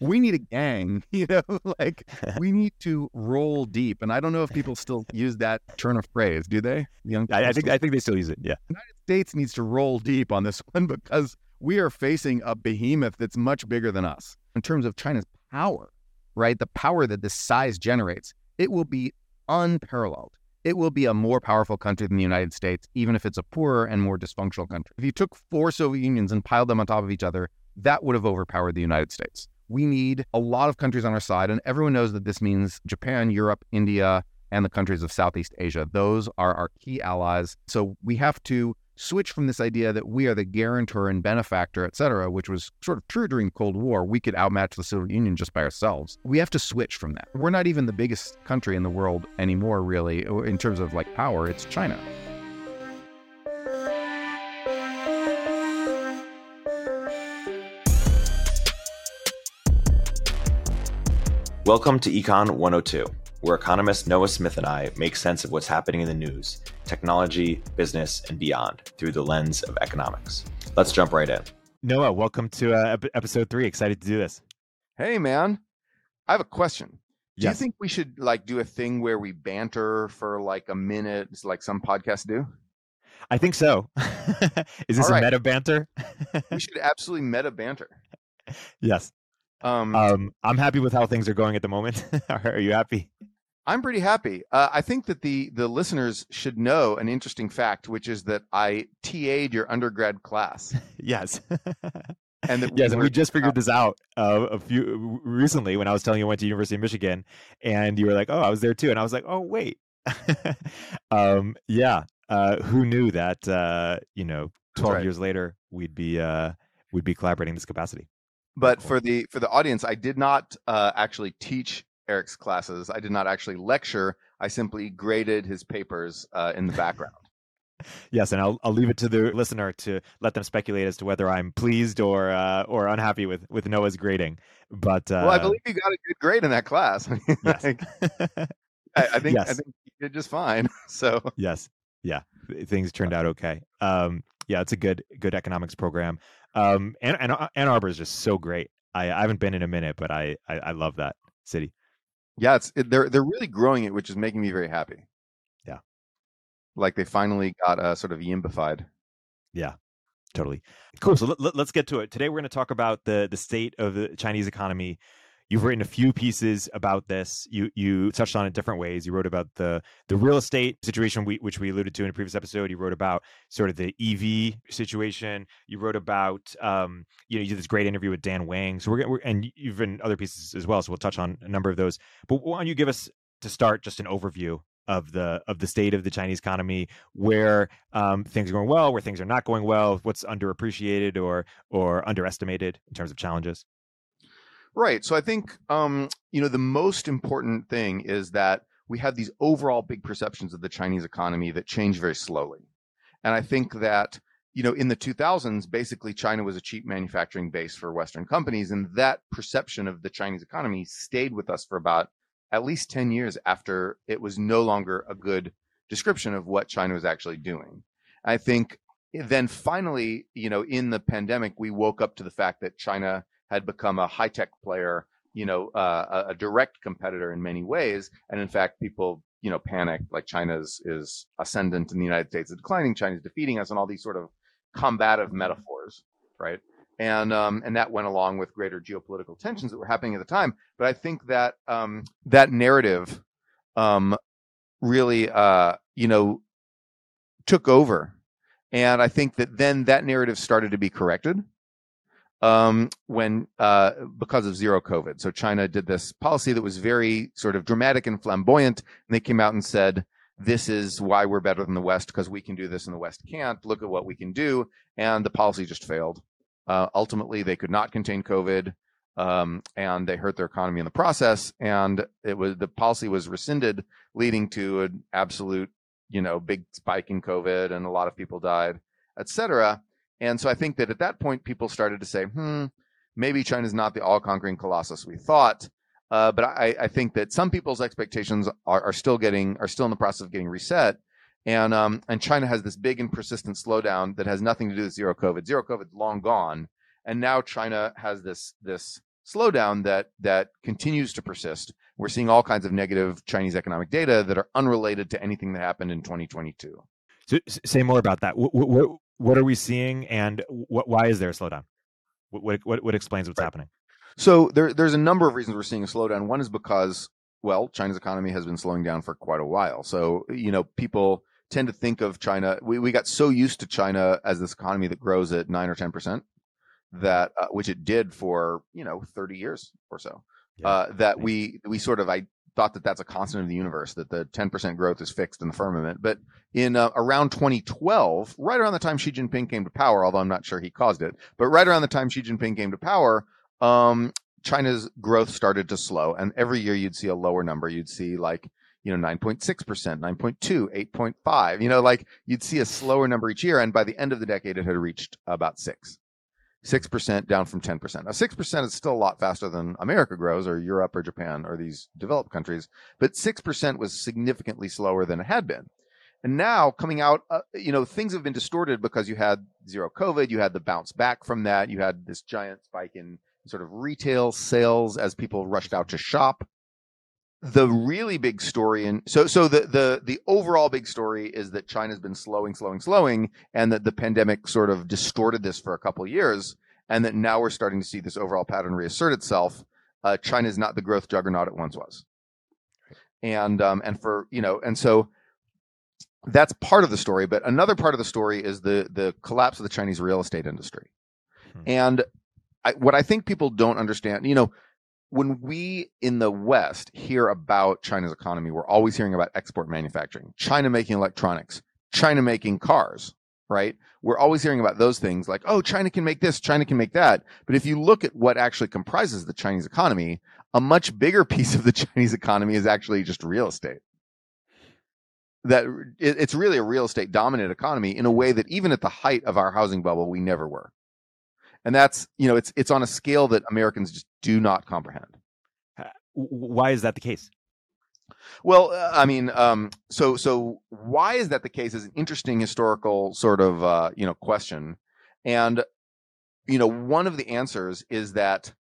we need a gang, you know, like we need to roll deep. And I don't know if people still use that turn of phrase, do they? Young I, I think I think they still use it. Yeah. The United States needs to roll deep on this one because we are facing a behemoth that's much bigger than us in terms of China's power, right? The power that this size generates, it will be unparalleled. It will be a more powerful country than the United States, even if it's a poorer and more dysfunctional country. If you took four Soviet Unions and piled them on top of each other, that would have overpowered the United States. We need a lot of countries on our side, and everyone knows that this means Japan, Europe, India, and the countries of Southeast Asia. Those are our key allies. So we have to switch from this idea that we are the guarantor and benefactor, et cetera, which was sort of true during the Cold War. We could outmatch the Soviet Union just by ourselves. We have to switch from that. We're not even the biggest country in the world anymore, really, in terms of like power. It's China. Welcome to Econ 102, where economist Noah Smith and I make sense of what's happening in the news, technology, business, and beyond through the lens of economics. Let's jump right in. Noah, welcome to uh, episode three. Excited to do this. Hey, man. I have a question. Do yes. you think we should like do a thing where we banter for like a minute, like some podcasts do? I think so. Is this right. a meta banter? we should absolutely meta banter. Yes. Um, um, I'm happy with how things are going at the moment. are you happy? I'm pretty happy. Uh, I think that the the listeners should know an interesting fact, which is that I TA'd your undergrad class. yes. and that yes, we, we just figured this out uh, a few recently when I was telling you I went to University of Michigan, and you were like, "Oh, I was there too," and I was like, "Oh, wait." um, yeah. Uh, who knew that? Uh, you know, 12 right. years later, we'd be uh, we'd be collaborating in this capacity. But for the for the audience, I did not uh, actually teach Erik's classes. I did not actually lecture. I simply graded his papers uh, in the background. yes, and I'll I'll leave it to the listener to let them speculate as to whether I'm pleased or uh, or unhappy with with Noah's grading. But uh, well, I believe you got a good grade in that class. yes. like, I, I, think yes. I think you did just fine. So yes, yeah, things turned out okay. Um, yeah, it's a good good economics program. Um, and, and Ann Arbor is just so great. I, I haven't been in a minute, but I, I, I love that city. Yeah, it's it, they're they're really growing it, which is making me very happy. Yeah, like they finally got uh, sort of yimbified. Yeah, totally. Cool. So let, us get to it. Today we're going to talk about the the state of the Chinese economy You've written a few pieces about this. You you touched on it different ways. You wrote about the the real estate situation, we, which we alluded to in a previous episode. You wrote about sort of the EV situation. You wrote about um, you know you did this great interview with Dan Wang. So we're, we're and you've written other pieces as well. So we'll touch on a number of those. But why don't you give us to start just an overview of the of the state of the Chinese economy, where um, things are going well, where things are not going well, what's underappreciated or or underestimated in terms of challenges. Right. So I think um, you know the most important thing is that we have these overall big perceptions of the Chinese economy that change very slowly. And I think that you know in the 2000s basically China was a cheap manufacturing base for western companies and that perception of the Chinese economy stayed with us for about at least 10 years after it was no longer a good description of what China was actually doing. I think then finally, you know, in the pandemic, we woke up to the fact that China had become a high tech player, you know, uh, a, a, direct competitor in many ways. And in fact, people, you know, panicked like China's is ascendant in the United States, is declining, China's defeating us, and all these sort of combative metaphors, right? And um, and that went along with greater geopolitical tensions that were happening at the time. But I think that um, that narrative um, really, uh, you know, took over. And I think that then that narrative started to be corrected um, when uh, because of zero COVID. So China did this policy that was very sort of dramatic and flamboyant, and they came out and said, "This is why we're better than the West because we can do this and the West can't. Look at what we can do." And the policy just failed. Uh, ultimately, they could not contain COVID, um, and they hurt their economy in the process. And it was the policy was rescinded, leading to an absolute, you know, big spike in COVID, and a lot of people died, et cetera. And so I think that at that point, people started to say, hmm, maybe China's not the all conquering colossus we thought. Uh, but I, I, think that some people's expectations are, are, still getting are still in the process of getting reset, and um, and China has this big and persistent slowdown that has nothing to do with zero COVID. Zero COVID long gone, and now China has this this slowdown that that continues to persist. We're seeing all kinds of negative Chinese economic data that are unrelated to anything that happened in 2022. So, say more about that. What, what, what are we seeing, and what, why is there a slowdown? What, what, what explains what's right. happening? So there, there's a number of reasons we're seeing a slowdown. One is because, well, China's economy has been slowing down for quite a while. So you know, people tend to think of China. We we got so used to China as this economy that grows at nine or ten percent, that uh, which it did for you know 30 years or so. Yeah. Uh, that we we sort of I thought that that's a constant of the universe that the 10% growth is fixed in the firmament. But in uh, around 2012, right around the time Xi Jinping came to power, although I'm not sure he caused it, but right around the time Xi Jinping came to power, um, China's growth started to slow, and every year you'd see a lower number. You'd see like you know 9.6%, 9.2, 8.5. You know, like you'd see a slower number each year, and by the end of the decade, it had reached about six. 6% down from 10%. Now, 6% is still a lot faster than America grows or Europe or Japan or these developed countries, but 6% was significantly slower than it had been. And now coming out, uh, you know, things have been distorted because you had zero COVID, you had the bounce back from that, you had this giant spike in sort of retail sales as people rushed out to shop the really big story and so so the the the overall big story is that China's been slowing slowing slowing and that the pandemic sort of distorted this for a couple years and that now we're starting to see this overall pattern reassert itself. Uh, China is not the growth juggernaut it once was. And um and for you know and so that's part of the story but another part of the story is the the collapse of the Chinese real estate industry. Hmm. and I, what I think people don't understand you know when we in the West hear about China's economy, we're always hearing about export manufacturing, China making electronics, China making cars, right? We're always hearing about those things like, oh, China can make this, China can make that. But if you look at what actually comprises the Chinese economy, a much bigger piece of the Chinese economy is actually just real estate. That it's really a real estate dominant economy in a way that even at the height of our housing bubble, we never were and that's you know it's it's on a scale that Americans just do not comprehend. Why is that the case? Well, uh, I mean, um, so so why is that the case is an interesting historical sort of uh, you know question, and you know one of the answers is that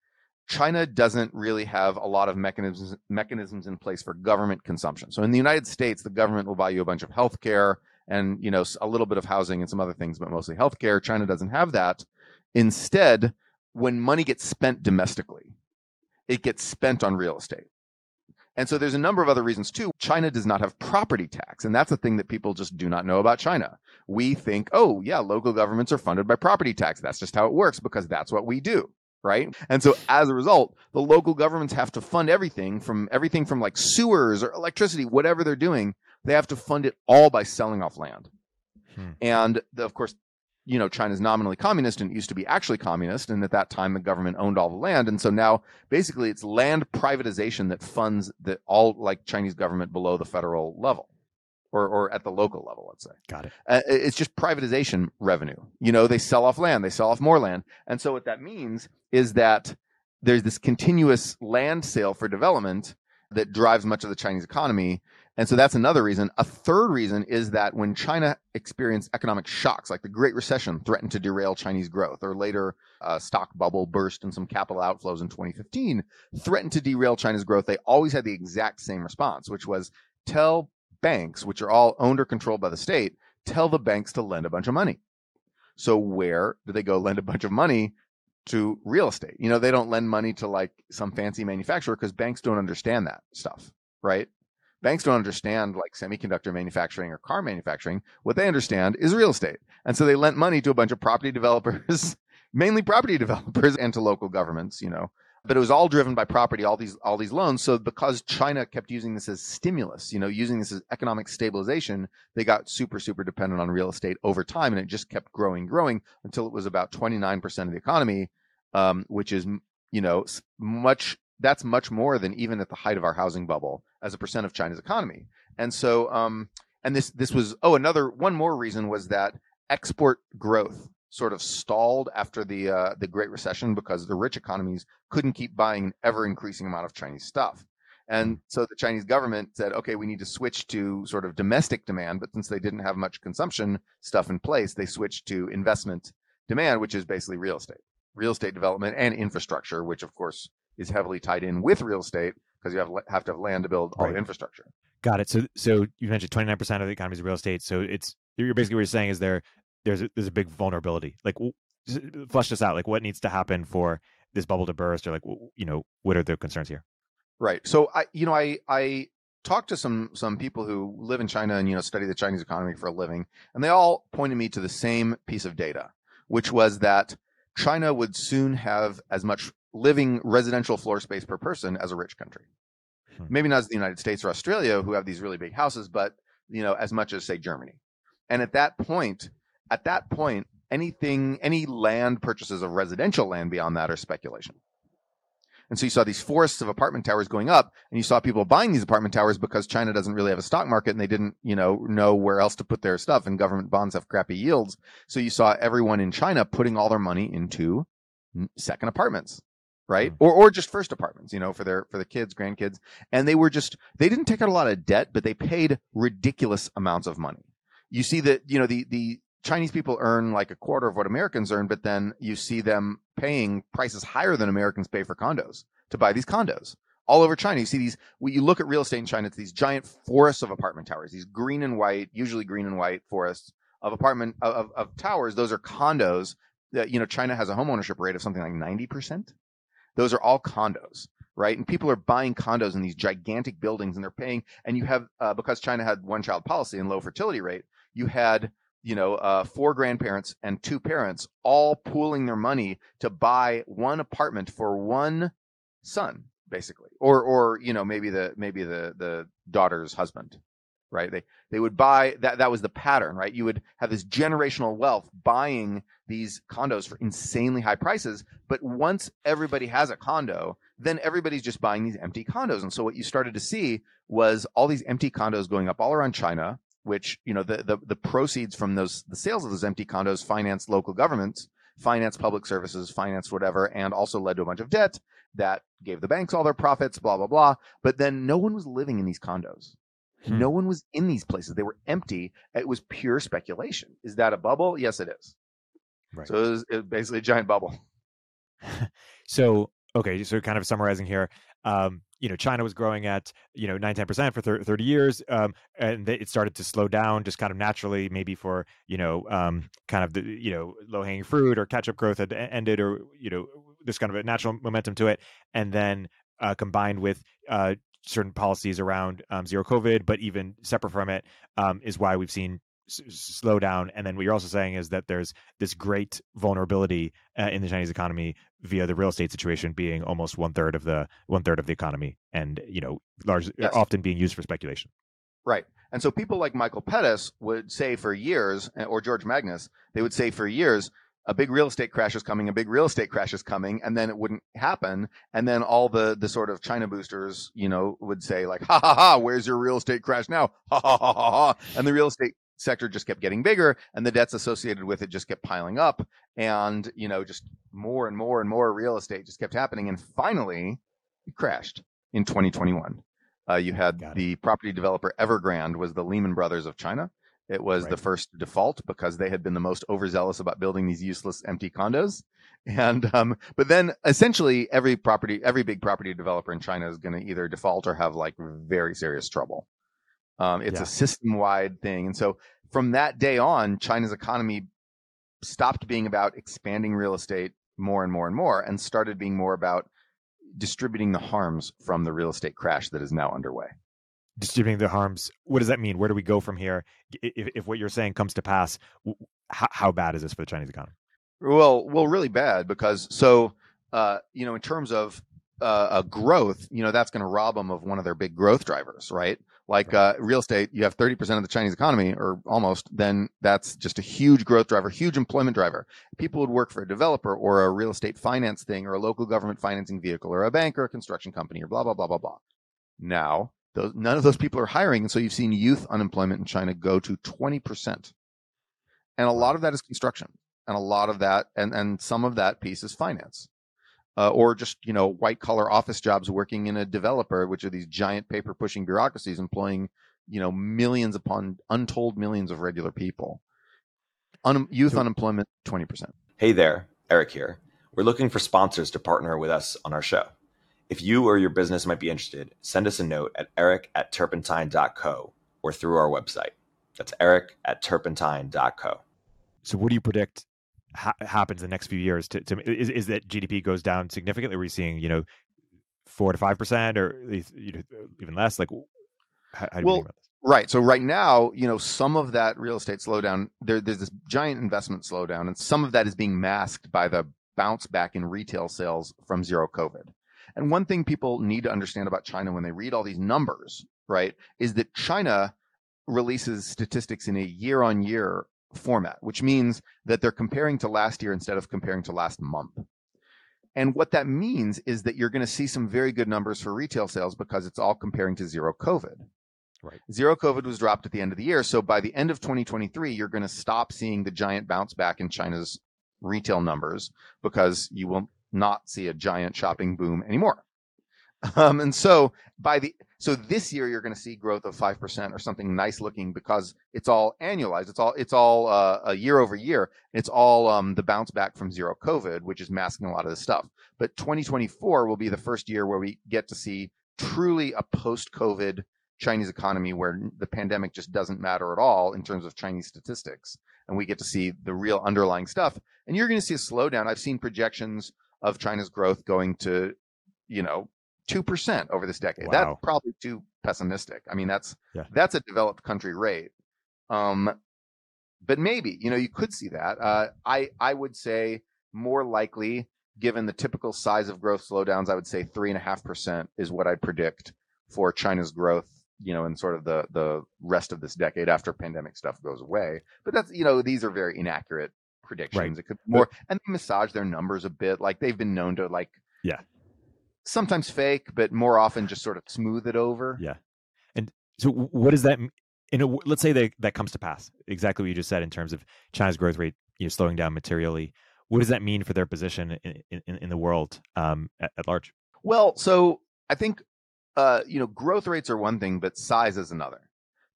China doesn't really have a lot of mechanisms mechanisms in place for government consumption. So in the United States, the government will buy you a bunch of health care and you know a little bit of housing and some other things, but mostly healthcare. China doesn't have that. Instead, when money gets spent domestically, it gets spent on real estate. And so there's a number of other reasons too. China does not have property tax. And that's a thing that people just do not know about China. We think, oh, yeah, local governments are funded by property tax. That's just how it works because that's what we do. Right. And so as a result, the local governments have to fund everything from everything from like sewers or electricity, whatever they're doing. They have to fund it all by selling off land. Hmm. And the, of course, you know, China's nominally communist and it used to be actually communist. And at that time, the government owned all the land. And so now basically it's land privatization that funds the all like Chinese government below the federal level or, or at the local level, let's say. Got it. Uh, it's just privatization revenue. You know, they sell off land, they sell off more land. And so what that means is that there's this continuous land sale for development that drives much of the Chinese economy. And so that's another reason. A third reason is that when China experienced economic shocks, like the Great Recession threatened to derail Chinese growth, or later a stock bubble burst and some capital outflows in 2015 threatened to derail China's growth, they always had the exact same response, which was tell banks, which are all owned or controlled by the state, tell the banks to lend a bunch of money. So where do they go lend a bunch of money? To real estate. You know, they don't lend money to like some fancy manufacturer because banks don't understand that stuff, right? Banks don't understand like semiconductor manufacturing or car manufacturing. What they understand is real estate. And so they lent money to a bunch of property developers, mainly property developers and to local governments, you know. But it was all driven by property, all these all these loans. So because China kept using this as stimulus, you know, using this as economic stabilization, they got super, super dependent on real estate over time. And it just kept growing, growing until it was about 29% of the economy, um, which is, you know, much that's much more than even at the height of our housing bubble as a percent of China's economy. And so, um, and this this was oh another one more reason was that export growth sort of stalled after the uh, the Great Recession because the rich economies couldn't keep buying an ever increasing amount of Chinese stuff. And so the Chinese government said, okay, we need to switch to sort of domestic demand. But since they didn't have much consumption stuff in place, they switched to investment demand, which is basically real estate, real estate development and infrastructure, which of course is heavily tied in with real estate because you have have to have land to build all Right. the infrastructure. Got it. So, so you mentioned twenty nine percent of the economy is real estate. So it's you're basically what you're saying is there there's a, there's a big vulnerability. Like, flush this out. Like, what needs to happen for this bubble to burst, or like, you know, what are the concerns here? Right. So I, you know, I I talked to some some people who live in China and you know study the Chinese economy for a living, and they all pointed me to the same piece of data, which was that China would soon have as much living residential floor space per person as a rich country. Hmm. Maybe not as the United States or Australia, who have these really big houses, but you know, as much as say Germany. And at that point, at that point, anything, any land purchases of residential land beyond that are speculation. And so you saw these forests of apartment towers going up, and you saw people buying these apartment towers because China doesn't really have a stock market and they didn't, you know, know where else to put their stuff, and government bonds have crappy yields. So you saw everyone in China putting all their money into second apartments, right? Mm. Or or just first apartments, you know, for their for the kids, grandkids. And they were just they didn't take out a lot of debt, but they paid ridiculous amounts of money. You see that, you know, the the Chinese people earn like a quarter of what Americans earn, but then you see them paying prices higher than Americans pay for condos to buy these condos. All over China, you see these. When you look at real estate in China, it's these giant forests of apartment towers, these green and white, usually green and white forests of apartment of, of, of towers. Those are condos that you know China has a home ownership rate of something like ninety percent. Those are all condos, right? And people are buying condos in these gigantic buildings, and they're paying. And you have uh, because China had one child policy and low fertility rate, you had you know, uh, four grandparents and two parents all pooling their money to buy one apartment for one son, basically, or or you know maybe the maybe the the daughter's husband, right? They they would buy that that was the pattern, right? You would have this generational wealth buying these condos for insanely high prices, but once everybody has a condo, then everybody's just buying these empty condos, and so what you started to see was all these empty condos going up all around China which you know the, the the proceeds from those the sales of those empty condos finance local governments, finance public services, finance whatever, and also led to a bunch of debt that gave the banks all their profits, blah blah blah. But then no one was living in these condos. Hmm. No one was in these places. They were empty. It was pure speculation. Is that a bubble? Yes, it is. Right. So it was, it was basically a giant bubble. So, okay, so kind of summarizing here, um, you know, China was growing at, you know, 9, 10% for thir- 30 years. Um, and they, it started to slow down just kind of naturally, maybe for, you know, um, kind of the, you know, low hanging fruit or catch up growth had ended or, you know, this kind of a natural momentum to it. And then uh, combined with uh, certain policies around um, zero COVID, but even separate from it, um, is why we've seen s- slow down. And then what you're also saying is that there's this great vulnerability uh, in the Chinese economy via the real estate situation being almost one third of the one third of the economy, and you know, large Yes. often being used for speculation. Right. And so people like Michael Pettis would say for years, or George Magnus, they would say for years, a big real estate crash is coming, a big real estate crash is coming, and then it wouldn't happen. And then all the, the sort of China boosters, you know, would say like, ha ha ha, where's your real estate crash now? Ha ha ha ha ha. And the real estate sector just kept getting bigger and the debts associated with it just kept piling up. And, you know, just more and more and more real estate just kept happening. And finally it crashed in 2021. Uh, you had the property developer Evergrande was the Lehman Brothers of China. It was the first default because they had been the most overzealous about building these useless empty condos. And um, but then essentially every property, every big property developer in China is going to either default or have like very serious trouble. Um, it's Yeah. a system-wide thing, and so from that day on, China's economy stopped being about expanding real estate more and more and more, and started being more about distributing the harms from the real estate crash that is now underway. Distributing the harms. What does that mean? Where do we go from here? If, if what you're saying comes to pass, how, how bad is this for the Chinese economy? Well, well, really bad because so uh, you know in terms of uh, uh, growth, you know that's going to rob them of one of their big growth drivers, right? Like uh, real estate, you have thirty percent of the Chinese economy, or almost. Then that's just a huge growth driver, huge employment driver. People would work for a developer or a real estate finance thing, or a local government financing vehicle, or a bank or a construction company, or blah blah blah blah blah. Now, those, none of those people are hiring, and so you've seen youth unemployment in China go to twenty percent, and a lot of that is construction and a lot of that and and some of that piece is finance uh, or just you know white collar office jobs working in a developer which are these giant paper pushing bureaucracies employing you know millions upon untold millions of regular people Un- youth So- unemployment 20% Hey there, Erik here. We're looking for sponsors to partner with us on our show. If you or your business might be interested, send us a note at erik at turpentine.co or through our website. That's erik at turpentine.co. So, what do you predict ha- happens in the next few years? To, to is, is that GDP goes down significantly? Are we seeing you know four to five percent, or you know, even less? Like, how, how do well, you think about this? Right. So right now, you know, some of that real estate slowdown, there, there's this giant investment slowdown, and some of that is being masked by the bounce back in retail sales from zero COVID. And one thing people need to understand about China when they read all these numbers, right, is that China releases statistics in a year on year format, which means that they're comparing to last year instead of comparing to last month. And what that means is that you're going to see some very good numbers for retail sales because it's all comparing to zero COVID. Right. Zero COVID was dropped at the end of the year. So by the end of 2023, you're going to stop seeing the giant bounce back in China's retail numbers because you will not see a giant shopping boom anymore. Um, and so by the so this year you're going to see growth of five percent or something nice looking because it's all annualized. It's all it's all uh, a year over year. It's all um, the bounce back from zero COVID, which is masking a lot of this stuff. But 2024 will be the first year where we get to see truly a post COVID Chinese economy where the pandemic just doesn't matter at all in terms of Chinese statistics. And we get to see the real underlying stuff. And you're going to see a slowdown. I've seen projections of China's growth going to, you know, 2% over this decade. Wow. That's probably too pessimistic. I mean, that's, Yeah. that's a developed country rate. Um, but maybe, you know, you could see that. Uh, I, I would say more likely, given the typical size of growth slowdowns, I would say three and a half percent is what I'd predict for China's growth, you know, in sort of the, the rest of this decade after pandemic stuff goes away. But that's, you know, these are very inaccurate predictions. Right. It could be more, and they massage their numbers a bit. Like they've been known to like, Yeah. sometimes fake, but more often just sort of smooth it over. Yeah. And so, what does that? In a, let's say that that comes to pass. Exactly what you just said in terms of China's growth rate, you know, slowing down materially. What does that mean for their position in in, in the world um, at, at large? Well, so I think uh, you know growth rates are one thing, but size is another.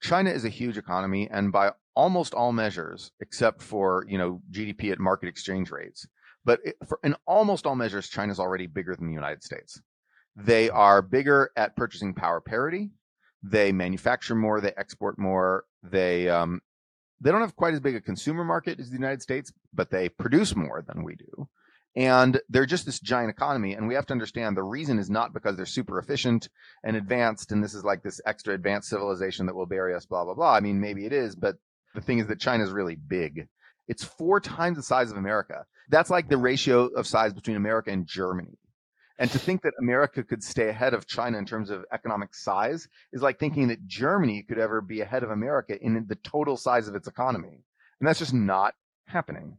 China is a huge economy, and by almost all measures, except for you know GDP at market exchange rates, but it, for, in almost all measures, China's already bigger than the United States. They are bigger at purchasing power parity. They manufacture more. They export more. They um, they don't have quite as big a consumer market as the United States, but they produce more than we do. And they're just this giant economy. And we have to understand the reason is not because they're super efficient and advanced. And this is like this extra advanced civilization that will bury us, blah, blah, blah. I mean, maybe it is, but the thing is that China is really big. It's four times the size of America. That's like the ratio of size between America and Germany. And to think that America could stay ahead of China in terms of economic size is like thinking that Germany could ever be ahead of America in the total size of its economy. And that's just not happening.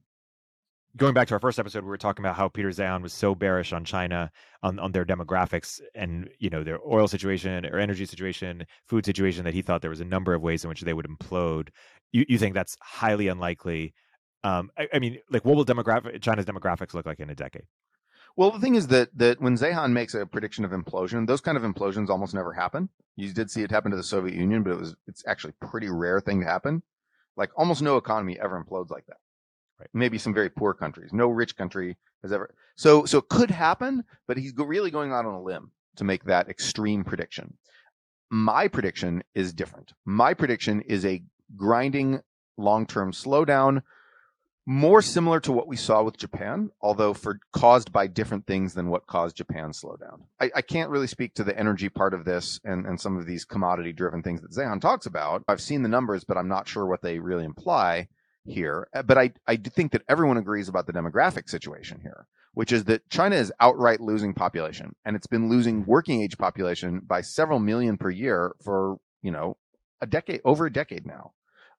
Going back to our first episode, we were talking about how Peter Zeihan was so bearish on China on, on their demographics and you know their oil situation or energy situation, food situation that he thought there was a number of ways in which they would implode. You you think that's highly unlikely? Um, I, I mean, like what will demographic China's demographics look like in a decade? Well, the thing is that that when Zeihan makes a prediction of implosion, those kind of implosions almost never happen. You did see it happen to the Soviet Union, but it was it's actually a pretty rare thing to happen. Like almost no economy ever implodes like that. Right. Maybe some very poor countries. No rich country has ever. So so it could happen, but he's really going out on a limb to make that extreme prediction. My prediction is different. My prediction is a grinding long-term slowdown more similar to what we saw with Japan, although for caused by different things than what caused Japan's slowdown. I, I can't really speak to the energy part of this and, and some of these commodity driven things that Zeihan talks about. I've seen the numbers, but I'm not sure what they really imply here. Uh, But I, I think that everyone agrees about the demographic situation here, which is that China is outright losing population and it's been losing working age population by several million per year for, you know, a decade, over a decade now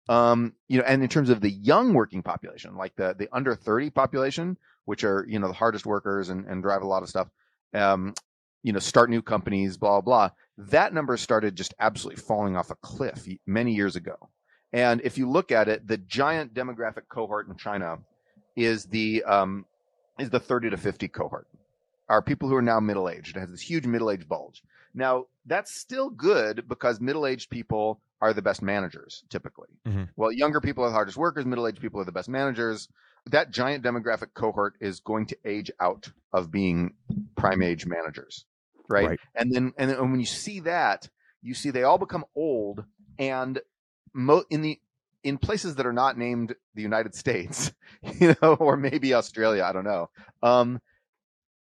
um, you know, and in terms of the young working population, like the the under thirty population, which are you know the hardest workers and, and drive a lot of stuff, um, you know, start new companies, blah blah. That number started just absolutely falling off a cliff many years ago. And if you look at it, the giant demographic cohort in China is the um, is the thirty to fifty cohort. Are people who are now middle aged. It has this huge middle aged bulge. Now that's still good because middle aged people are the best managers typically. Mhm. Well, younger people are the hardest workers, middle aged people are the best managers. That giant demographic cohort is going to age out of being prime age managers. right? Right. And then and then when you see that, you see they all become old and mo- in the in places that are not named the United States, you know, or maybe Australia, I don't know. Um,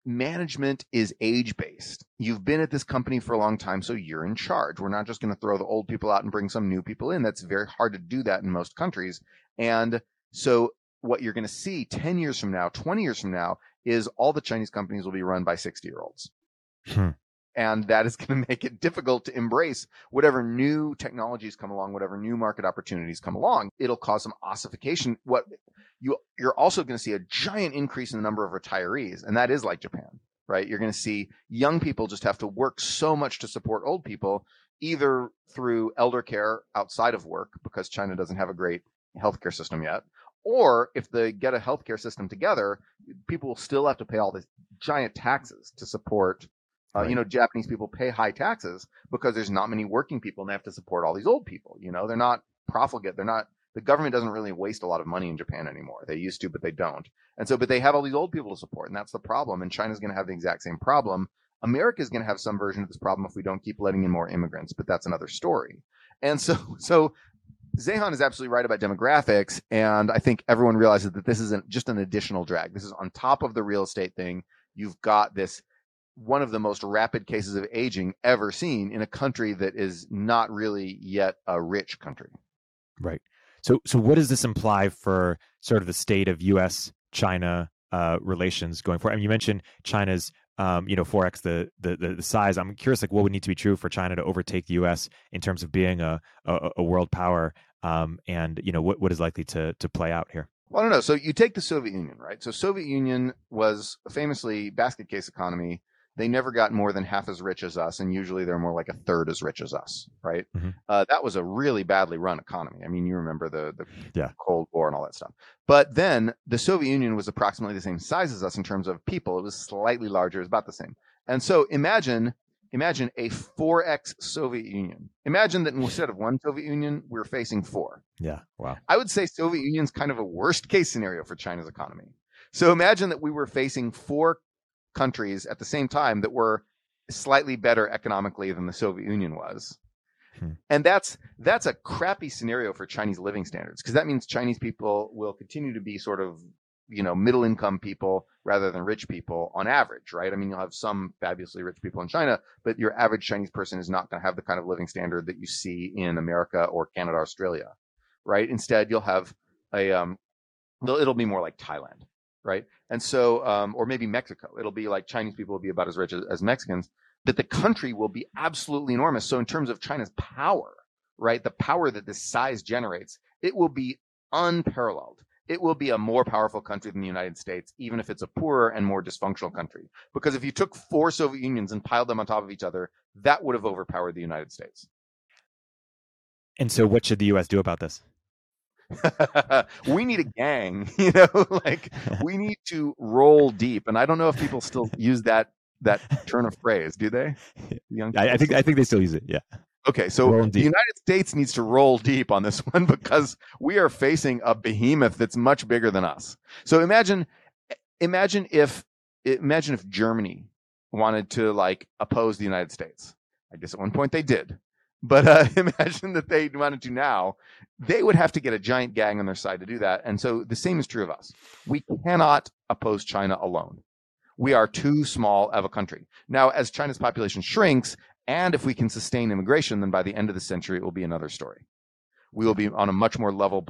management is age based. You've been at this company for a long time, so you're in charge. We're not just going to throw the old people out and bring some new people in. That's very hard to do that in most countries. And so what you're going to see 10 years from now, 20 years from now is all the Chinese companies will be run by 60 year olds. Hmm. And that is going to make it difficult to embrace whatever new technologies come along, whatever new market opportunities come along. It'll cause some ossification. What you you're also going to see a giant increase in the number of retirees, and that is like Japan, right? You're going to see young people just have to work so much to support old people, either through elder care outside of work because China doesn't have a great healthcare system yet, or if they get a healthcare system together, people will still have to pay all these giant taxes to support. Uh, Right. You know, Japanese people pay high taxes because there's not many working people, and they have to support all these old people. You know, they're not profligate. They're not. The government doesn't really waste a lot of money in Japan anymore. They used to, but they don't. And so, but they have all these old people to support, and that's the problem. And China's going to have the exact same problem. America is going to have some version of this problem if we don't keep letting in more immigrants, but that's another story. And so, so Zeihan is absolutely right about demographics, and I think everyone realizes that this isn't just an additional drag. This is on top of the real estate thing. You've got this one of the most rapid cases of aging ever seen in a country that is not really yet a rich country. Right. So, so what does this imply for sort of the state of U.S. China uh, relations going forward? I mean, you mentioned China's, um, you know, four x the, the the the size. I'm curious, like, what would need to be true for China to overtake the U.S. in terms of being a a, a world power? Um, and you know, what what is likely to to play out here? Well, I don't know. So you take the Soviet Union, right? So Soviet Union was famously basket case economy. They never got more than half as rich as us, and usually they're more like a third as rich as us, right? Mhm. Uh, that was a really badly run economy. I mean, you remember the the Yeah. Cold War and all that stuff. But then the Soviet Union was approximately the same size as us in terms of people. It was slightly larger, it was about the same. And so imagine imagine a 4x Soviet Union. Imagine that instead of one Soviet Union, we're facing four. Yeah. Wow. I would say Soviet Union's kind of a worst case scenario for China's economy. So imagine that we were facing four countries at the same time that were slightly better economically than the Soviet Union was. Hmm. And that's that's a crappy scenario for Chinese living standards because that means Chinese people will continue to be sort of you know middle income people rather than rich people on average, right? I mean, you'll have some fabulously rich people in China, but your average Chinese person is not going to have the kind of living standard that you see in America or Canada, Australia, right? Instead, you'll have a um, it'll, it'll be more like Thailand, right? And so, um, or maybe Mexico. It'll be like Chinese people will be about as rich as, as Mexicans, That the country will be absolutely enormous. So in terms of China's power, right, the power that this size generates, it will be unparalleled. It will be a more powerful country than the United States, even if it's a poorer and more dysfunctional country. Because if you took four Soviet Unions and piled them on top of each other, that would have overpowered the United States. And so, what should the U.S. do about this? we need a gang, you know, like we need to roll deep. And I don't know if people still use that that turn of phrase, do they? Young I, I think I think they still use it. Yeah. Okay, so the. United States needs to roll deep on this one because we are facing a behemoth that's much bigger than us. So imagine imagine if imagine if Germany wanted to like oppose the United States. I guess at one point they did. But uh, imagine that they wanted to now. They would have to get a giant gang on their side to do that. And so the same is true of us. We cannot oppose China alone. We are too small of a country. Now, as China's population shrinks, and if we can sustain immigration, then by the end of the century, it will be another story. We will be on a much more level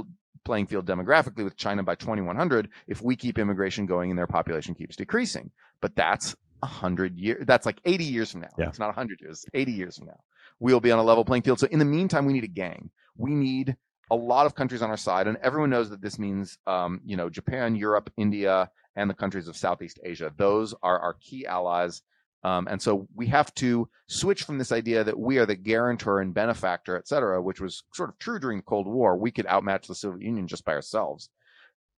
playing field demographically with China by 2100 if we keep immigration going and their population keeps decreasing. But that's a hundred years. That's like 80 years from now. Yeah. It's not 100 years. It's 80 years from now. We'll be on a level playing field. So in the meantime, we need a gang. We need a lot of countries on our side, and everyone knows that this means, um, you know, Japan, Europe, India, and the countries of Southeast Asia. Those are our key allies. Um, and so we have to switch from this idea that we are the guarantor and benefactor, et cetera, which was sort of true during the Cold War. We could outmatch the Soviet Union just by ourselves.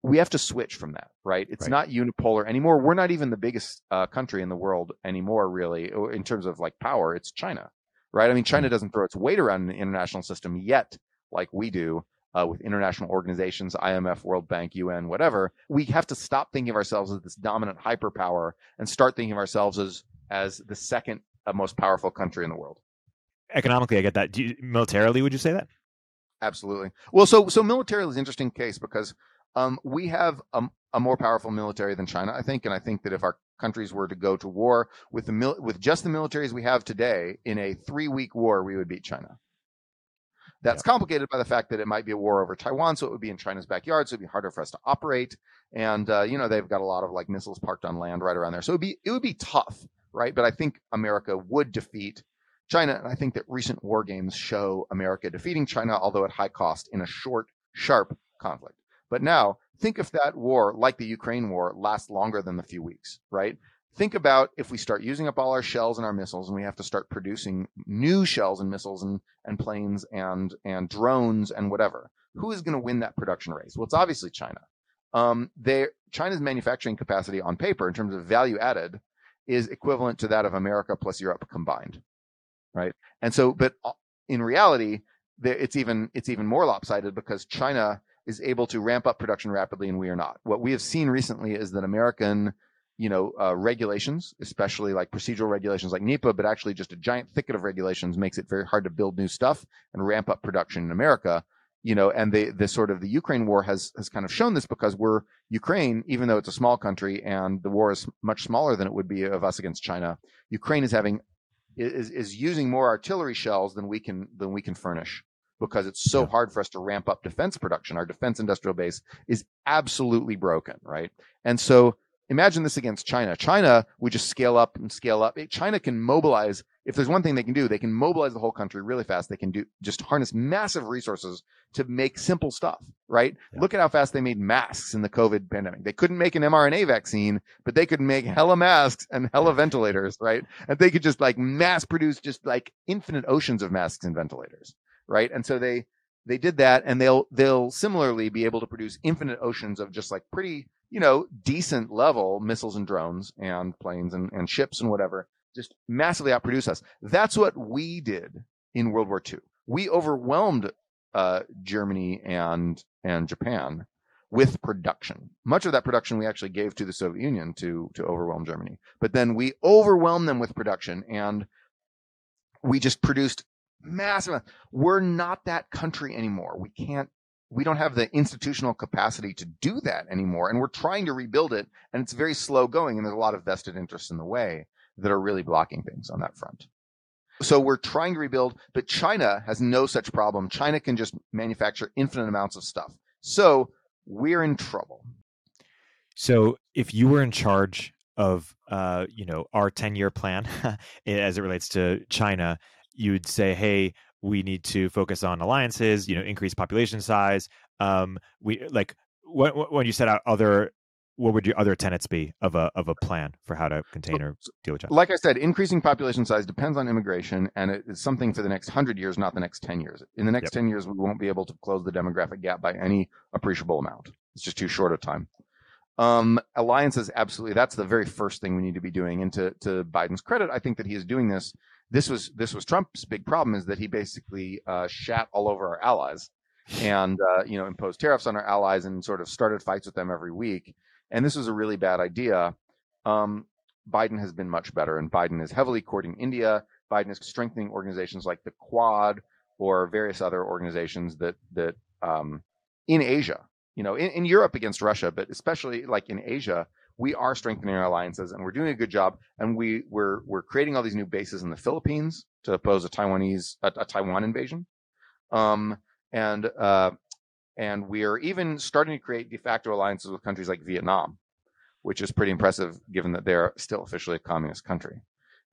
We have to switch from that, right? It's Right. not unipolar anymore. We're not even the biggest uh, country in the world anymore, really, in terms of like power. It's China, right? I mean, China doesn't throw its weight around in the international system yet, like we do uh, with international organizations, IMF, World Bank, UN, whatever. We have to stop thinking of ourselves as this dominant hyperpower and start thinking of ourselves as as the second most powerful country in the world. Economically, I get that. You, militarily, would you say that? Absolutely. Well, so so militarily is an interesting case because um, we have a, a, more powerful military than China, I think, and I think that if our countries were to go to war with the mil- with just the militaries we have today in a three week war, we would beat China. That's complicated by the fact that it might be a war over Taiwan, so it would be in China's backyard, so it'd be harder for us to operate. And uh, you know they've got a lot of like missiles parked on land right around there, so it'd be it would be tough, right? But I think America would defeat China, and I think that recent war games show America defeating China, although at high cost, in a short, sharp conflict. But now think if that war, like the Ukraine war, lasts longer than the few weeks, right? think about if we start using up all our shells and our missiles and we have to start producing new shells and missiles and, and planes and, and drones and whatever. Who is going to win that production race? Well, it's obviously China. Um, they, China's manufacturing capacity on paper in terms of value added is equivalent to that of America plus Europe combined. Right. And so, but uh, in reality, it's even, it's even more lopsided because China is able to ramp up production rapidly and we are not. What we have seen recently is that American you know, uh, regulations, especially like procedural regulations like NEPA, but actually just a giant thicket of regulations makes it very hard to build new stuff and ramp up production in America. You know, and the the sort of the Ukraine war has has kind of shown this because we're Ukraine, even though it's a small country and the war is much smaller than it would be of us against China. Ukraine is having is is using more artillery shells than we can than we can furnish because it's so yeah. hard for us to ramp up defense production. Our defense industrial base is absolutely broken, right? And so imagine this against China. China would just scale up and scale up. China can mobilize. If there's one thing they can do, they can mobilize the whole country really fast. They can do just harness massive resources to make simple stuff, right? Yeah. Look at how fast they made masks in the COVID pandemic. They couldn't make an mRNA vaccine, but they could make hella masks and hella ventilators, right? And they could just like mass produce just like infinite oceans of masks and ventilators, right? And so they, they did that and they'll, they'll similarly be able to produce infinite oceans of just like pretty you know, decent level missiles and drones and planes and, and ships and whatever just massively outproduce us. That's what we did in World War II. We overwhelmed uh, Germany and and Japan with production. Much of that production we actually gave to the Soviet Union to to overwhelm Germany. But then we overwhelmed them with production and we just produced massive. We're not that country anymore. We can't we don't have the institutional capacity to do that anymore. And we're trying to rebuild it and it's very slow going. And there's a lot of vested interests in the way that are really blocking things on that front. So we're trying to rebuild, but China has no such problem. China can just manufacture infinite amounts of stuff. So we're in trouble. So if you were in charge of, uh, you know, our 10 year plan as it relates to China, you'd say, Hey, we need to focus on alliances you know increase population size um we like when, when you set out other what would your other tenets be of a of a plan for how to contain or deal with China? Like I said, increasing population size depends on immigration, and it is something for the next hundred years, not the next ten years. In the next yep. ten years, we won't be able to close the demographic gap by any appreciable amount. It's just too short a time. Um, alliances, absolutely. That's the very first thing we need to be doing. And to to Biden's credit, I think that he is doing this this was this was Trump's big problem is that he basically uh, shat all over our allies and uh, you know imposed tariffs on our allies and sort of started fights with them every week. And this was a really bad idea. Um, Biden has been much better, and Biden is heavily courting India. Biden is strengthening organizations like the Quad or various other organizations that that um, in Asia, you know, in, in Europe against Russia, but especially like in Asia, we are strengthening our alliances and we're doing a good job. And we we're we're creating all these new bases in the Philippines to oppose a Taiwanese a, a Taiwan invasion. Um, and uh, and we are even starting to create de facto alliances with countries like Vietnam, which is pretty impressive given that they're still officially a communist country.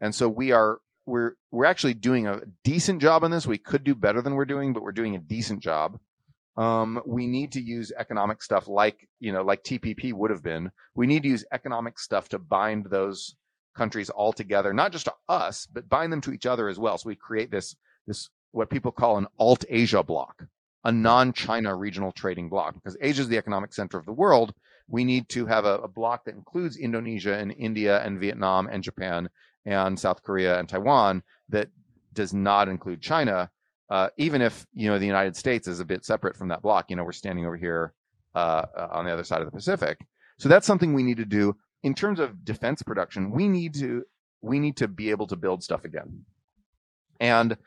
And so we are we're we're actually doing a decent job on this. We could do better than we're doing, but we're doing a decent job. Um, we need to use economic stuff like, you know, like TPP would have been. We need to use economic stuff to bind those countries all together, not just to us, but bind them to each other as well. So we create this, this, what people call an Altasia block, a non-China regional trading block, because Asia is the economic center of the world. We need to have a, a block that includes Indonesia and India and Vietnam and Japan and South Korea and Taiwan that does not include China uh, even if you know the United States is a bit separate from that block. You know, we're standing over here uh, uh, on the other side of the Pacific, so that's something we need to do in terms of defense production. We need to we need to be able to build stuff again. And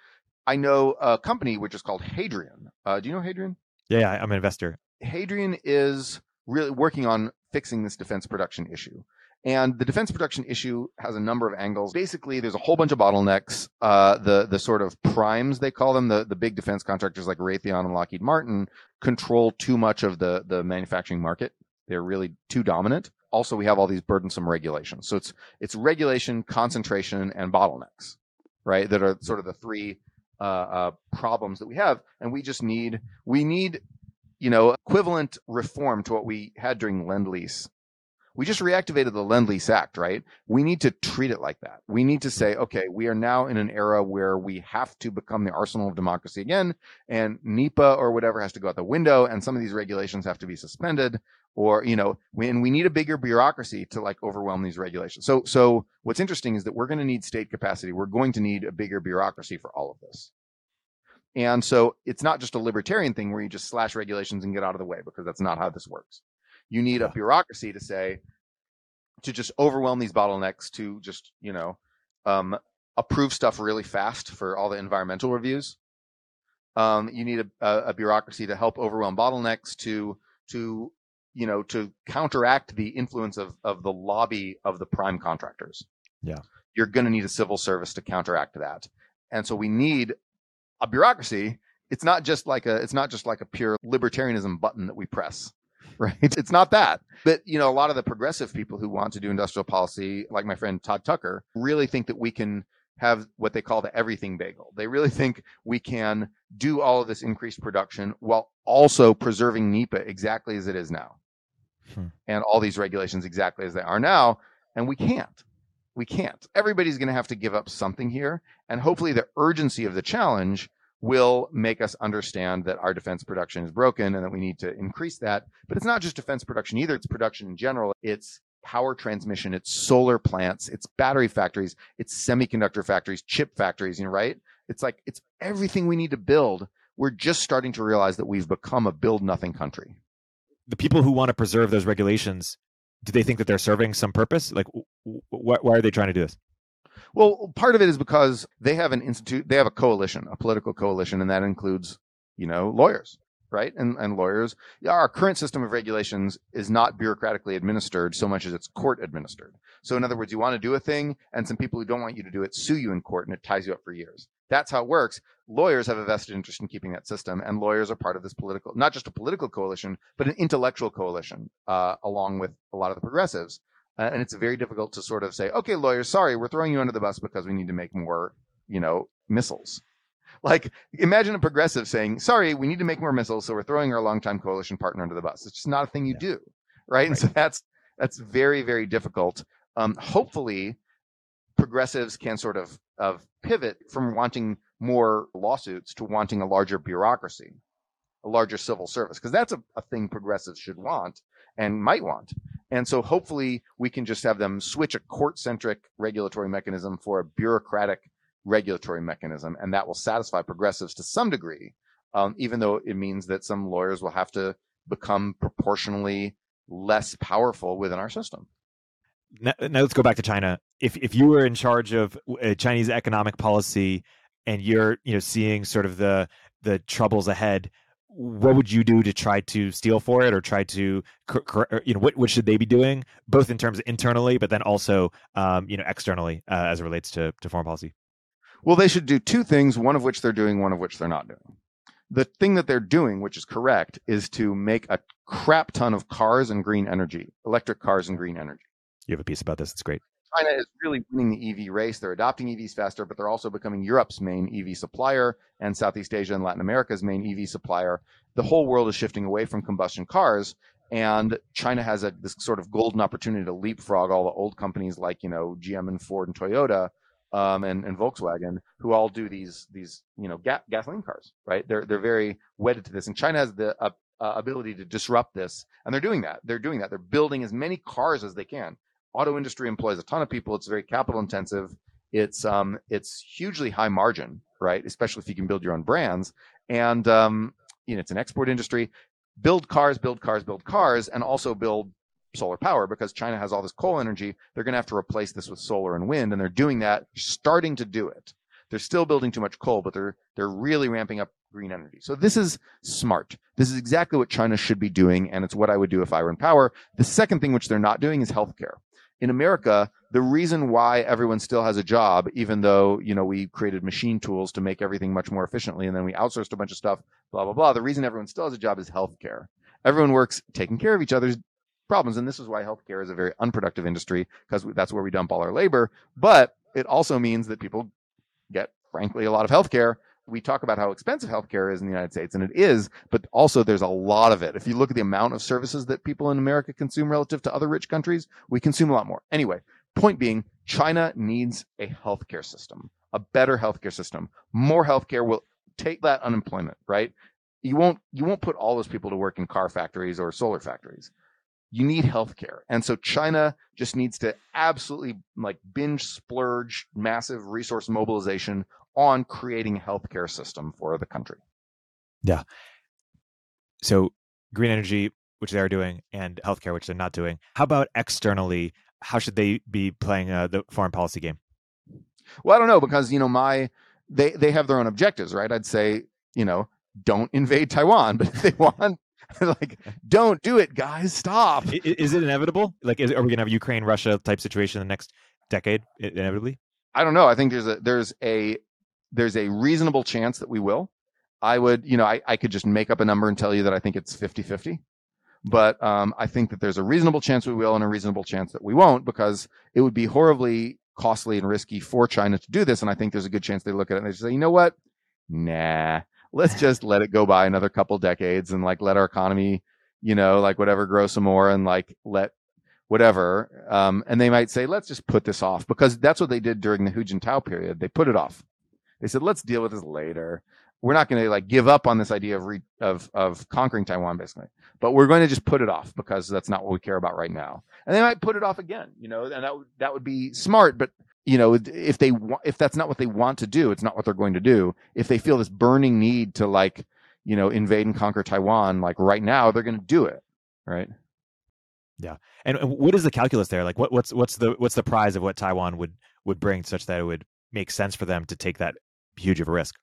I know a company which is called Hadrian. Uh, do you know Hadrian? Yeah, I'm an investor. Hadrian is really working on fixing this defense production issue. And the defense production issue has a number of angles. Basically, there's a whole bunch of bottlenecks. Uh, the the sort of primes they call them, the the big defense contractors like Raytheon and Lockheed Martin, control too much of the the manufacturing market. They're really too dominant. Also, we have all these burdensome regulations. So it's it's regulation, concentration, and bottlenecks, right? That are sort of the three uh, uh, problems that we have, and we just need we need you know equivalent reform to what we had during lend lease we just reactivated the Lend Lease Act, right? We need to treat it like that. We need to say, okay, we are now in an era where we have to become the arsenal of democracy again, and NEPA or whatever has to go out the window, and some of these regulations have to be suspended, or you know, when we need a bigger bureaucracy to like overwhelm these regulations. So, so what's interesting is that we're going to need state capacity. We're going to need a bigger bureaucracy for all of this. And so it's not just a libertarian thing where you just slash regulations and get out of the way because that's not how this works. You need a bureaucracy to say, to just overwhelm these bottlenecks to just, you know, um, approve stuff really fast for all the environmental reviews. Um, you need a, a, bureaucracy to help overwhelm bottlenecks to, to, you know, to counteract the influence of, of the lobby of the prime contractors. Yeah. You're going to need a civil service to counteract that. And so we need a bureaucracy. It's not just like a, it's not just like a pure libertarianism button that we press right? It's not that. But, you know, a lot of the progressive people who want to do industrial policy, like my friend Todd Tucker, really think that we can have what they call the everything bagel. They really think we can do all of this increased production while also preserving NEPA exactly as it is now. Hmm. And all these regulations exactly as they are now. And we can't. We can't. Everybody's going to have to give up something here. And hopefully the urgency of the challenge will make us understand that our defense production is broken and that we need to increase that. But it's not just defense production either. It's production in general. It's power transmission. It's solar plants. It's battery factories. It's semiconductor factories, chip factories, you know, right? It's like, it's everything we need to build. We're just starting to realize that we've become a build nothing country. The people who want to preserve those regulations, do they think that they're serving some purpose? Like, wh- why are they trying to do this? Well, part of it is because they have an institute, they have a coalition, a political coalition, and that includes, you know, lawyers, right? And, and lawyers. Our current system of regulations is not bureaucratically administered so much as it's court administered. So, in other words, you want to do a thing, and some people who don't want you to do it sue you in court, and it ties you up for years. That's how it works. Lawyers have a vested interest in keeping that system, and lawyers are part of this political, not just a political coalition, but an intellectual coalition, uh, along with a lot of the progressives. Uh, and it's very difficult to sort of say, okay, lawyers, sorry, we're throwing you under the bus because we need to make more, you know, missiles. Like, imagine a progressive saying, sorry, we need to make more missiles, so we're throwing our longtime coalition partner under the bus. It's just not a thing you yeah. do. Right? right? And so that's, that's very, very difficult. Um, hopefully, progressives can sort of, of pivot from wanting more lawsuits to wanting a larger bureaucracy, a larger civil service, because that's a, a thing progressives should want and might want. And so hopefully we can just have them switch a court centric regulatory mechanism for a bureaucratic regulatory mechanism. And that will satisfy progressives to some degree, um, even though it means that some lawyers will have to become proportionally less powerful within our system. Now, now let's go back to China. If if you were in charge of uh, Chinese economic policy and you're you know seeing sort of the the troubles ahead, what would you do to try to steal for it or try to you know what, what should they be doing both in terms of internally but then also um, you know externally uh, as it relates to, to foreign policy? Well they should do two things one of which they're doing one of which they're not doing. The thing that they're doing which is correct is to make a crap ton of cars and green energy electric cars and green energy. You have a piece about this it's great China is really winning the EV race. They're adopting EVs faster, but they're also becoming Europe's main EV supplier and Southeast Asia and Latin America's main EV supplier. The whole world is shifting away from combustion cars, and China has a this sort of golden opportunity to leapfrog all the old companies like you know GM and Ford and Toyota um, and, and Volkswagen, who all do these these you know ga- gasoline cars, right? They're they're very wedded to this, and China has the uh, uh, ability to disrupt this, and they're doing that. They're doing that. They're building as many cars as they can auto industry employs a ton of people. It's very capital intensive. It's um, it's hugely high margin, right? Especially if you can build your own brands. And um, you know, it's an export industry. Build cars, build cars, build cars, and also build solar power because China has all this coal energy. They're going to have to replace this with solar and wind, and they're doing that, starting to do it. They're still building too much coal, but they're they're really ramping up green energy. So this is smart. This is exactly what China should be doing, and it's what I would do if I were in power. The second thing which they're not doing is healthcare. In America, the reason why everyone still has a job, even though you know we created machine tools to make everything much more efficiently, and then we outsourced a bunch of stuff, blah blah blah. The reason everyone still has a job is healthcare. Everyone works taking care of each other's problems, and this is why healthcare is a very unproductive industry because that's where we dump all our labor. But it also means that people get, frankly, a lot of healthcare. We talk about how expensive healthcare is in the United States, and it is, but also there's a lot of it. If you look at the amount of services that people in America consume relative to other rich countries, we consume a lot more. Anyway, point being, China needs a healthcare system, a better healthcare system. More healthcare will take that unemployment, right? You won't you won't put all those people to work in car factories or solar factories you need healthcare. And so China just needs to absolutely like binge splurge massive resource mobilization on creating a healthcare system for the country. Yeah. So green energy, which they are doing, and healthcare, which they're not doing. How about externally? How should they be playing uh, the foreign policy game? Well, I don't know because you know my they they have their own objectives, right? I'd say you know don't invade Taiwan, but if they want like, don't do it, guys. Stop. Is, it inevitable? Like, is, are we gonna have a Ukraine Russia type situation in the next decade? Inevitably. I don't know. I think there's a there's a there's a reasonable chance that we will. I would, you know, I, I could just make up a number and tell you that I think it's 50 50. But um, I think that there's a reasonable chance we will and a reasonable chance that we won't because it would be horribly costly and risky for China to do this. And I think there's a good chance they look at it and they say, you know what? Nah, let's just let it go by another couple decades and like let our economy, you know, like whatever grow some more and like let whatever. Um, and they might say, let's just put this off because that's what they did during the Hu Jintao period. They put it off. They said, let's deal with this later. We're not going to like give up on this idea of re- of of conquering Taiwan, basically, but we're going to just put it off because that's not what we care about right now. And they might put it off again, you know, and that would that would be smart. But you know, if they if that's not what they want to do, it's not what they're going to do. If they feel this burning need to like, you know, invade and conquer Taiwan, like right now, they're going to do it, right? Yeah, and what is the calculus there? Like, what, what's what's the what's the prize of what Taiwan would would bring, such that it would make sense for them to take that huge of a risk?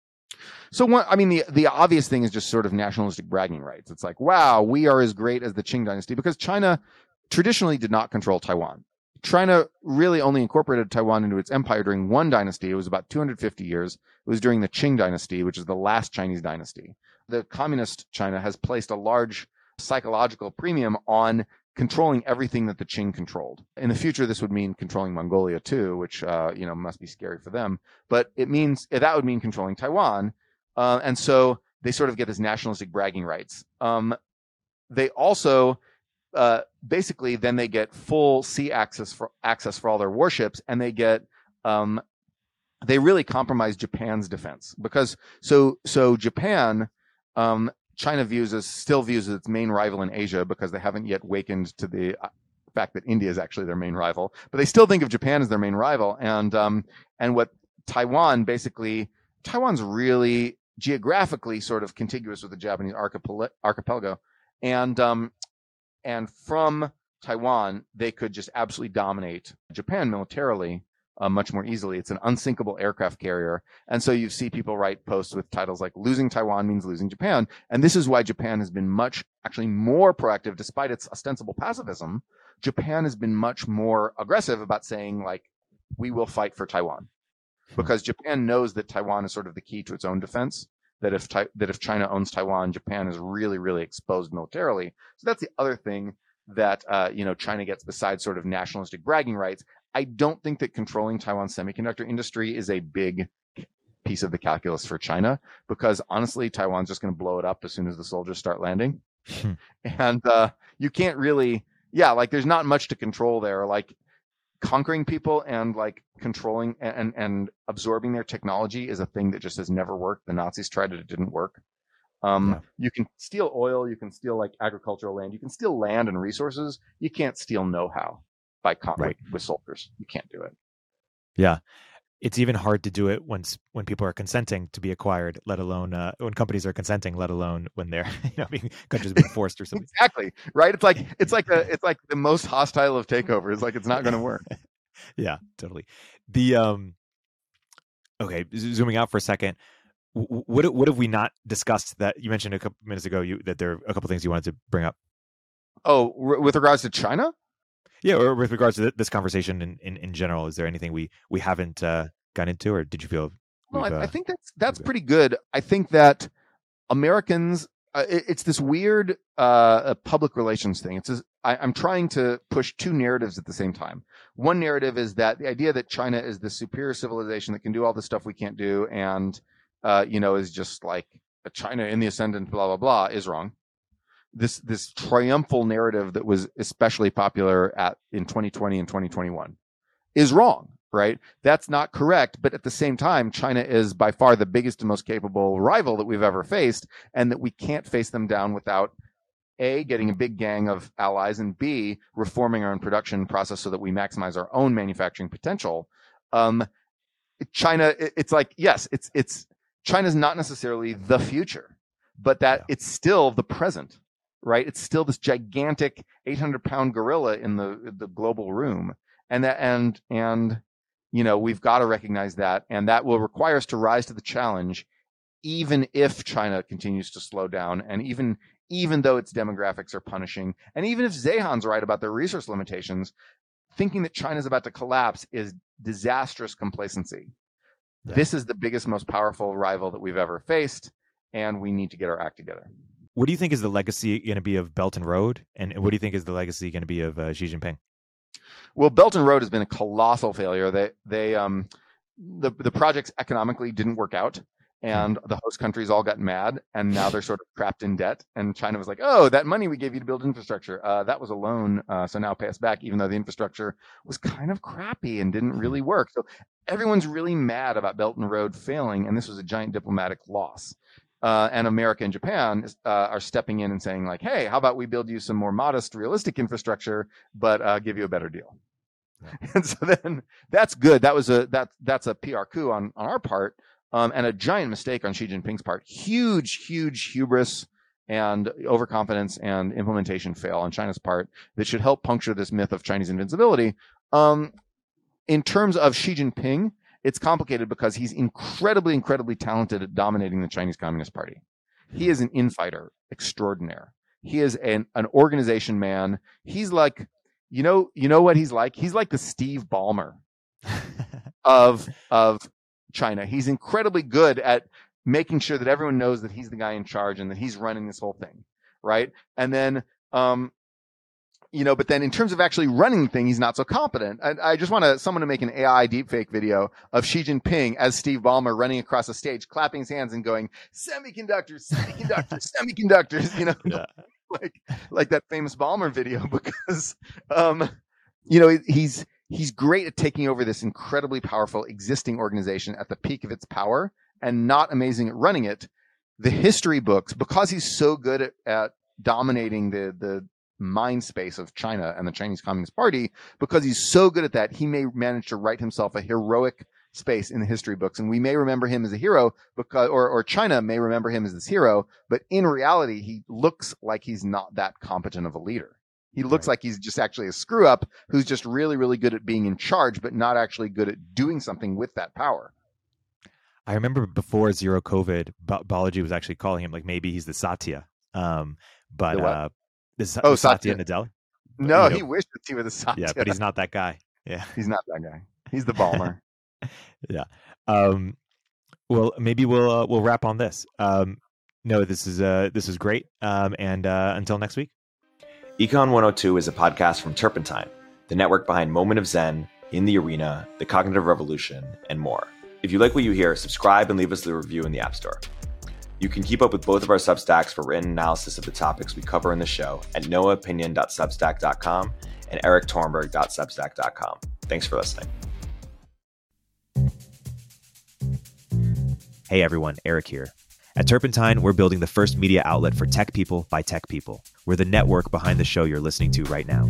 So one, I mean, the the obvious thing is just sort of nationalistic bragging rights. It's like, wow, we are as great as the Qing dynasty because China traditionally did not control Taiwan. China really only incorporated Taiwan into its empire during one dynasty. It was about 250 years. It was during the Qing dynasty, which is the last Chinese dynasty. The communist China has placed a large psychological premium on controlling everything that the Qing controlled. In the future, this would mean controlling Mongolia too, which uh, you know must be scary for them. But it means that would mean controlling Taiwan, uh, and so they sort of get this nationalistic bragging rights. Um, they also uh, basically then they get full sea access for access for all their warships, and they get um, they really compromise Japan's defense because so so Japan um, China views as still views as its main rival in Asia because they haven't yet wakened to the uh, fact that India is actually their main rival, but they still think of Japan as their main rival. And um, and what Taiwan basically Taiwan's really geographically sort of contiguous with the Japanese archipelago, and um, and from Taiwan, they could just absolutely dominate Japan militarily uh, much more easily. It's an unsinkable aircraft carrier. And so you see people write posts with titles like losing Taiwan means losing Japan. And this is why Japan has been much, actually more proactive despite its ostensible pacifism. Japan has been much more aggressive about saying like, we will fight for Taiwan because Japan knows that Taiwan is sort of the key to its own defense that if that if China owns Taiwan, Japan is really really exposed militarily. So that's the other thing that uh, you know China gets besides sort of nationalistic bragging rights. I don't think that controlling Taiwan's semiconductor industry is a big piece of the calculus for China because honestly, Taiwan's just going to blow it up as soon as the soldiers start landing, hmm. and uh, you can't really, yeah, like there's not much to control there. Like conquering people and like controlling and and absorbing their technology is a thing that just has never worked. The Nazis tried it; it didn't work. Um, yeah. You can steal oil, you can steal like agricultural land, you can steal land and resources. You can't steal know-how by con- right. with soldiers. You can't do it. Yeah, it's even hard to do it once when people are consenting to be acquired, let alone uh, when companies are consenting, let alone when they're you know being countries being forced or something. exactly right. It's like it's like a it's like the most hostile of takeovers. Like it's not going to work. yeah, totally. The um, okay, zooming out for a second. What what have we not discussed that you mentioned a couple minutes ago? You that there are a couple things you wanted to bring up. Oh, with regards to China. Yeah, or with regards to this conversation in, in, in general, is there anything we we haven't uh, gone into, or did you feel? No, I, uh, I, think that's that's pretty good. I think that Americans, uh, it, it's this weird uh, public relations thing. It's I, I'm trying to push two narratives at the same time. One narrative is that the idea that China is the superior civilization that can do all the stuff we can't do, and uh, you know, is just like a China in the ascendant, blah blah blah, is wrong this this triumphal narrative that was especially popular at in 2020 and 2021 is wrong right? That's not correct but at the same time china is by far the biggest and most capable rival that we've ever faced and that we can't face them down without a getting a big gang of allies and b reforming our own production process so that we maximize our own manufacturing potential. Um, china it's like yes it's it's china's not necessarily the future but that it's still the present right? It's still this gigantic 800 pound gorilla in the the global room, and that and and you know we've got to recognize that, and that will require us to rise to the challenge, even if China continues to slow down, and even even though its demographics are punishing, and even if Zeihan's right about their resource limitations, thinking that China's about to collapse is disastrous complacency. Yeah. This is the biggest, most powerful rival that we've ever faced, and we need to get our act together. What do you think is the legacy going to be of Belt and Road, and what do you think is the legacy going to be of uh, Xi Jinping? Well, Belt and Road has been a colossal failure. They they um the the projects economically didn't work out, and the host countries all got mad, and now they're sort of trapped in debt. And China was like, "Oh, that money we gave you to build infrastructure, uh, that was a loan, uh, so now pay us back." Even though the infrastructure was kind of crappy and didn't really work, so everyone's really mad about Belt and Road failing, and this was a giant diplomatic loss uh, and America and Japan uh, are stepping in and saying like, "Hey, how about we build you some more modest, realistic infrastructure, but uh, give you a better deal?" Yeah. And so then that's good. That was a that that's a PR coup on on our part, um, and a giant mistake on Xi Jinping's part. Huge, huge hubris and overconfidence and implementation fail on China's part that should help puncture this myth of Chinese invincibility. Um, in terms of Xi Jinping, it's complicated because he's incredibly, incredibly talented at dominating the Chinese Communist Party. He is an infighter extraordinaire. He is an, an organization man. He's like, you know, you know what he's like? He's like the Steve Ballmer of of China. He's incredibly good at making sure that everyone knows that he's the guy in charge and that he's running this whole thing, right? And then um, you know, but then in terms of actually running the thing, he's not so competent. I, I just want to someone to make an AI deepfake video of Xi Jinping as Steve Ballmer running across the stage, clapping his hands and going, "Semiconductors, semiconductors, semiconductors." You know, yeah. like like that famous Ballmer video because, um, you know, he's he's great at taking over this incredibly powerful existing organization at the peak of its power and not amazing at running it. The history books, because he's so good at, at dominating the the mind space of China and the Chinese Communist Party, because he's so good at that, he may manage to write himself a heroic space in the history books. And we may remember him as a hero because, or, or China may remember him as this hero, but in reality, he looks like he's not that competent of a leader. He looks right. like he's just actually a screw up who's just really, really good at being in charge, but not actually good at doing something with that power. I remember before zero COVID, Balaji was actually calling him like maybe he's the Satya. Um, but uh, is, oh, Satya, Satya Nadella? No, you know, he wished that he was a Satya. Yeah, but he's not that guy. Yeah, he's not that guy. He's the Ballmer. yeah. Um, well, maybe we'll uh, we'll wrap on this. Um, no, this is uh, this is great. Um, and uh, until next week. Econ 102 is a podcast from Turpentine, the network behind Moment of Zen, In the Arena, The Cognitive Revolution, and more. If you like what you hear, subscribe and leave us a review in the App Store. You can keep up with both of our Substacks for written analysis of the topics we cover in the show at noahopinion.substack.com and eriktorenberg.substack.com. Thanks for listening. Hey everyone, Erik here. At Turpentine, we're building the first media outlet for tech people by tech people. We're the network behind the show you're listening to right now.